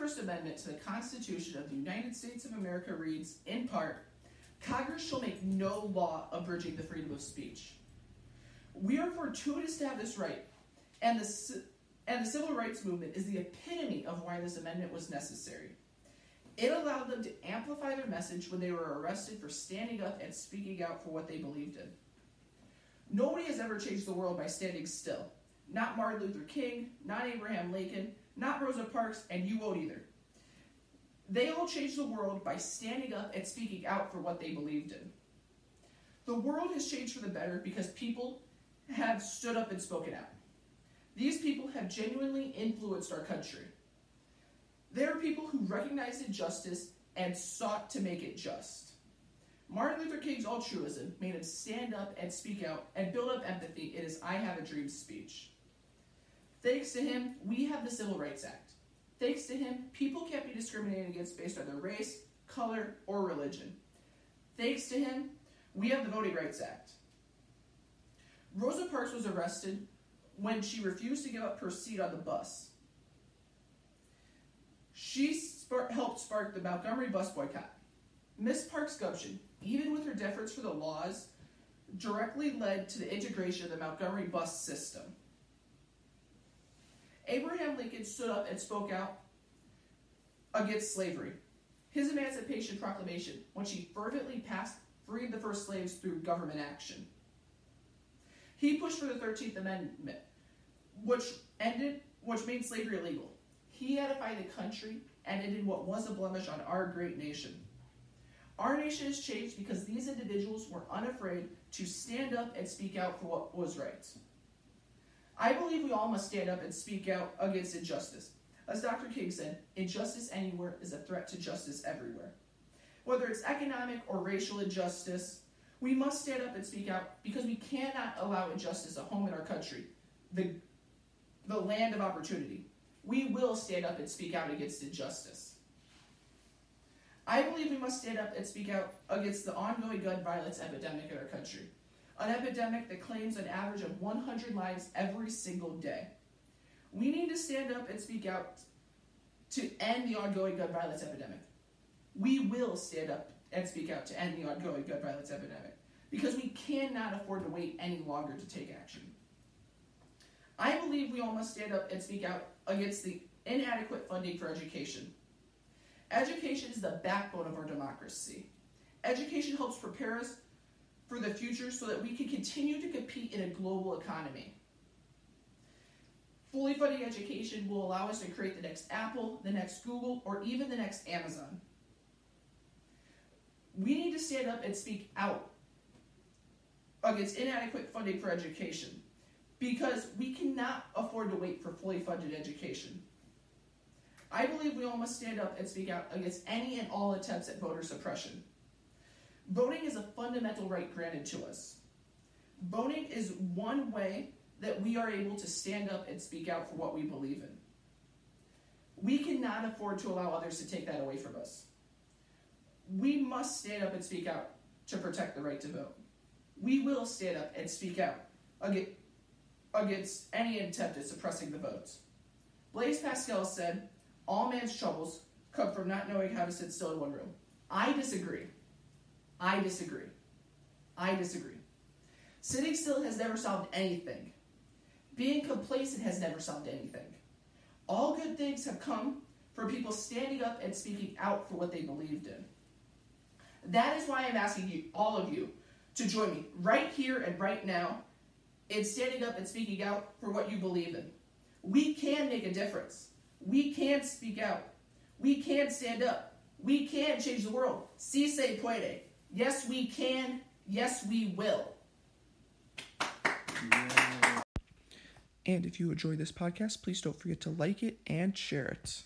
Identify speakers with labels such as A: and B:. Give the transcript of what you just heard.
A: First Amendment to the Constitution of the United States of America reads, in part, Congress shall make no law abridging the freedom of speech. We are fortuitous to have this right, and the, and the civil rights movement is the epitome of why this amendment was necessary. It allowed them to amplify their message when they were arrested for standing up and speaking out for what they believed in. Nobody has ever changed the world by standing still. Not Martin Luther King, not Abraham Lincoln, not Rosa Parks, and you won't either. They all changed the world by standing up and speaking out for what they believed in. The world has changed for the better because people have stood up and spoken out. These people have genuinely influenced our country. They are people who recognized injustice and sought to make it just. Martin Luther King's altruism made him stand up and speak out and build up empathy in his I Have a Dream speech. Thanks to him, we have the Civil Rights Act. Thanks to him, people can't be discriminated against based on their race, color, or religion. Thanks to him, we have the Voting Rights Act. Rosa Parks was arrested when she refused to give up her seat on the bus. She spark, helped spark the Montgomery bus boycott. Miss Parks' gumption, even with her deference for the laws, directly led to the integration of the Montgomery bus system. Abraham Lincoln stood up and spoke out against slavery. His Emancipation Proclamation, when she fervently passed, freed the first slaves through government action. He pushed for the 13th Amendment, which ended, which made slavery illegal. He edified the country and ended what was a blemish on our great nation. Our nation has changed because these individuals were unafraid to stand up and speak out for what was right. I believe we all must stand up and speak out against injustice. As Dr. King said, injustice anywhere is a threat to justice everywhere. Whether it's economic or racial injustice, we must stand up and speak out because we cannot allow injustice a home in our country, the, the land of opportunity. We will stand up and speak out against injustice. I believe we must stand up and speak out against the ongoing gun violence epidemic in our country an epidemic that claims an average of 100 lives every single day. We need to stand up and speak out to end the ongoing gun violence epidemic. We will stand up and speak out to end the ongoing gun violence epidemic because we cannot afford to wait any longer to take action. I believe we all must stand up and speak out against the inadequate funding for education. Education is the backbone of our democracy. Education helps prepare us for the future so that we can continue to compete in a global economy. Fully funding education will allow us to create the next Apple, the next Google, or even the next Amazon. We need to stand up and speak out against inadequate funding for education because we cannot afford to wait for fully funded education. I believe we all must stand up and speak out against any and all attempts at voter suppression. Voting is a fundamental right granted to us. Voting is one way that we are able to stand up and speak out for what we believe in. We cannot afford to allow others to take that away from us. We must stand up and speak out to protect the right to vote. We will stand up and speak out against any attempt at suppressing the votes. Blaise Pascal said, All man's troubles come from not knowing how to sit still in one room. I disagree. I disagree. I disagree. Sitting still has never solved anything. Being complacent has never solved anything. All good things have come from people standing up and speaking out for what they believed in. That is why I'm asking you, all of you, to join me right here and right now in standing up and speaking out for what you believe in. We can make a difference. We can speak out. We can stand up. We can change the world. Si se puede. Yes, we can. Yes, we will.
B: And if you enjoy this podcast, please don't forget to like it and share it.